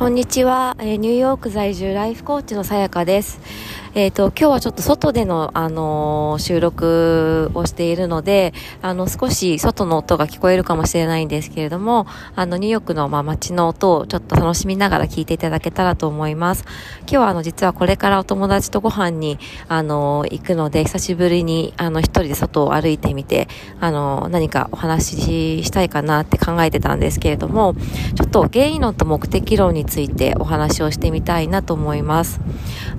こんにちは、え、ニューヨーク在住ライフコーチのさやかです。えっ、ー、と、今日はちょっと外での、あのー、収録をしているので、あの、少し外の音が聞こえるかもしれないんですけれども、あの、ニューヨークの、まあ、街の音をちょっと楽しみながら聞いていただけたらと思います。今日は、あの、実はこれからお友達とご飯に、あの行くので、久しぶりに、あの、一人で外を歩いてみて、あの何かお話ししたいかなって考えてたんですけれども、ちょっと原因論と目的論についてお話をしてみたいなと思います。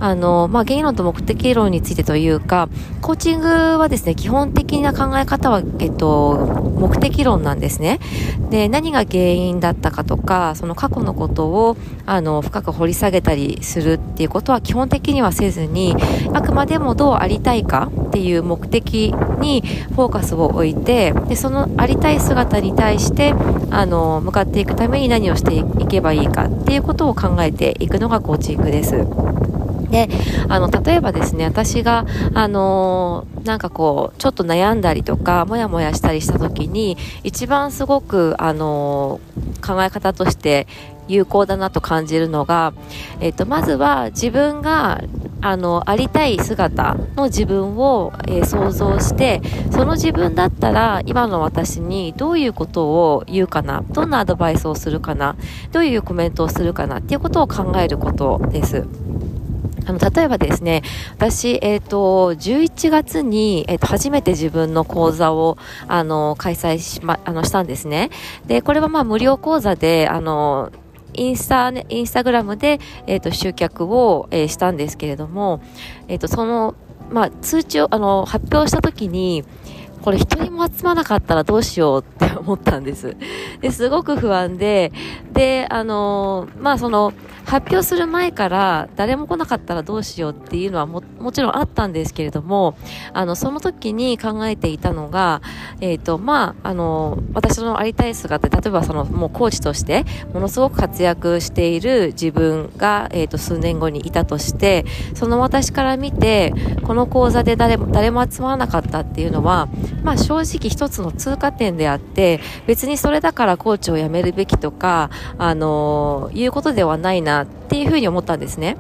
あの、まあ、原因論と目的論についてというか、コーチングはですね、基本的な考え方は、えっと、目的論なんですね。で、何が原因だったかとか、その過去のことを、あの、深く掘り下げたりするっていうことは基本的にはせずに、あくまでもどうありたいかっていう目的にフォーカスを置いて、で、そのありたい姿に対して、あの、向かっていくために何をしていけばいいかっていうことを考えていくのがコーチングです。で、あの、例えばですね、私が、あのー、なんかこう、ちょっと悩んだりとか、もやもやしたりした時に、一番すごく、あのー、考え方として有効だなと感じるのが、えっと、まずは自分が、あの、ありたい姿の自分を、えー、想像して、その自分だったら、今の私にどういうことを言うかな、どんなアドバイスをするかな、どういうコメントをするかなっていうことを考えることです。あの、例えばですね、私、えっ、ー、と、11月に、えっ、ー、と、初めて自分の講座を、あの、開催しま、あの、したんですね。で、これはまあ、無料講座で、あの、インスタ、ね、インスタグラムで、えっ、ー、と、集客を、えー、したんですけれども、えっ、と、その、まあ、通知を、あの、発表したときに、これ一人も集まなかったらどうしようって思ったんです。で、すごく不安で、で、あのまあその、発表する前から誰も来なかったらどうしようっていうのはももちろんあったんですけれども、あの、その時に考えていたのが、えっ、ー、と、まあ、あの、私のありたい姿、例えばその、もうコーチとして、ものすごく活躍している自分が、えっ、ー、と、数年後にいたとして、その私から見て、この講座で誰も、誰も集まらなかったっていうのは、まあ、正直一つの通過点であって、別にそれだからコーチを辞めるべきとか、あの、いうことではないななっていうふうに思ったんですね。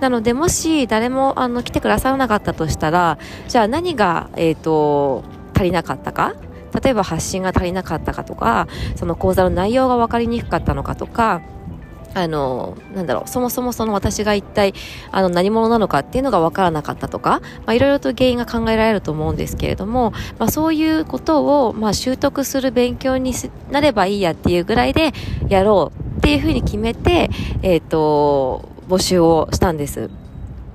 なので、もし誰もあの来てくださらなかったとしたら、じゃあ何が、えっ、ー、と、足りなかったか？例えば発信が足りなかったかとか、その講座の内容が分かりにくかったのかとか、あの、なんだろう、そもそもその私が一体、あの、何者なのかっていうのが分からなかったとか、まあ、いろいろと原因が考えられると思うんですけれども、まあ、そういうことを、まあ、習得する勉強になればいいやっていうぐらいでやろうっていうふうに決めて、えっ、ー、と、募集をしたんです。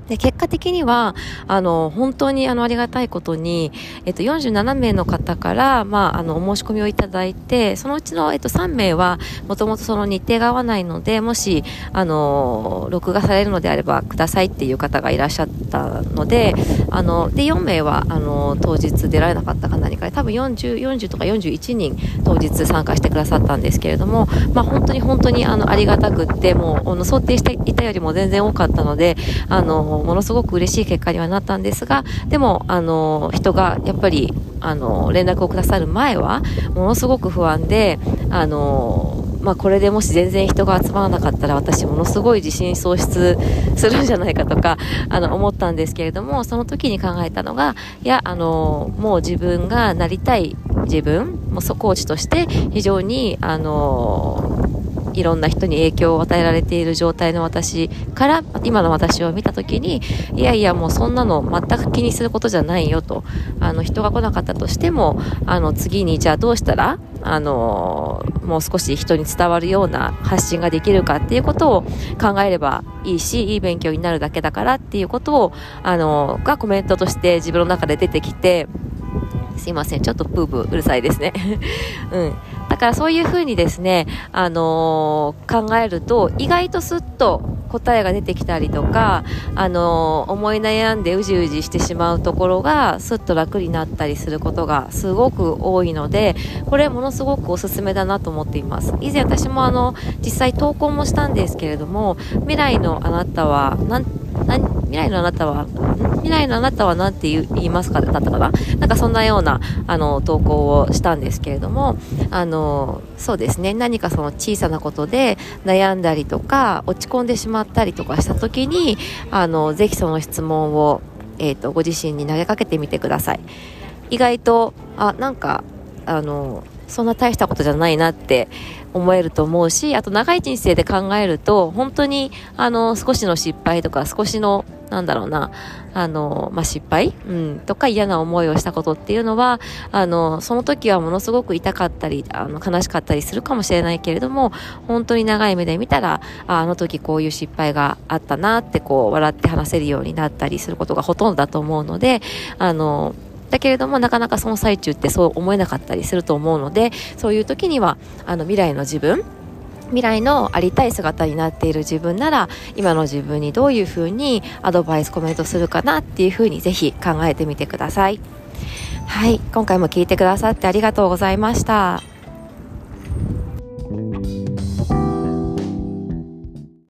で、結果的には、あの、本当にあの、ありがたいことに、えっと、47名の方から、まあ、あの、お申し込みをいただいて、そのうちの、えっと、3名は、もともとその日程が合わないので、もし、あの、録画されるのであれば、くださいっていう方がいらっしゃったので、あの、で、4名は、あの、当日出られなかったか何かで、多分40、40とか41人、当日参加してくださったんですけれども、まあ、本当に本当に、あの、ありがたくって、もう、あの、想定していたよりも全然多かったので、あの、ものすごく嬉しい結果にはなったんですが、でも、あの、人がやっぱり、あの、連絡をくださる前は、ものすごく不安で、あの、まあ、これでもし全然人が集まらなかったら私ものすごい自信喪失するんじゃないかとかあの思ったんですけれどもその時に考えたのがいやあのもう自分がなりたい自分もうコーチとして非常にあのいろんな人に影響を与えられている状態の私から今の私を見た時にいやいやもうそんなの全く気にすることじゃないよとあの人が来なかったとしてもあの次にじゃあどうしたらあのもう少し人に伝わるような発信ができるかっていうことを考えればいいしいい勉強になるだけだからっていうことをあのがコメントとして自分の中で出てきてすいません。ちょっとプープーうるさいですね。うん。だからそういうふうにですね、あのー、考えると、意外とスッと答えが出てきたりとか、あのー、思い悩んでうじうじしてしまうところが、スッと楽になったりすることがすごく多いので、これものすごくおすすめだなと思っています。以前私もあの、実際投稿もしたんですけれども、未来のあなたは、なん、未来のあなたは、未来のあなたは何て言いますかだったかな？なんかそんなような、あの、投稿をしたんですけれども、あの、そうですね、何かその小さなことで悩んだりとか、落ち込んでしまったりとかした時に、あの、ぜひその質問を、えっ、ー、と、ご自身に投げかけてみてください。意外と、あ、なんか、あの、そんな大したことじゃないなって思えると思うし、あと長い人生で考えると、本当に、あの、少しの失敗とか、少しの、なんだろうな、あの、まあ、失敗？うん、とか嫌な思いをしたことっていうのは、あの、その時はものすごく痛かったり、あの、悲しかったりするかもしれないけれども、本当に長い目で見たら、ああの時こういう失敗があったなって、こう、笑って話せるようになったりすることがほとんどだと思うので、あの、だけれどもなかなかその最中ってそう思えなかったりすると思うのでそういう時にはあの未来の自分未来のありたい姿になっている自分なら今の自分にどういうふうにアドバイスコメントするかなっていうふうにぜひ考えてみてください。はい。今回も聞いてくださってありがとうございました。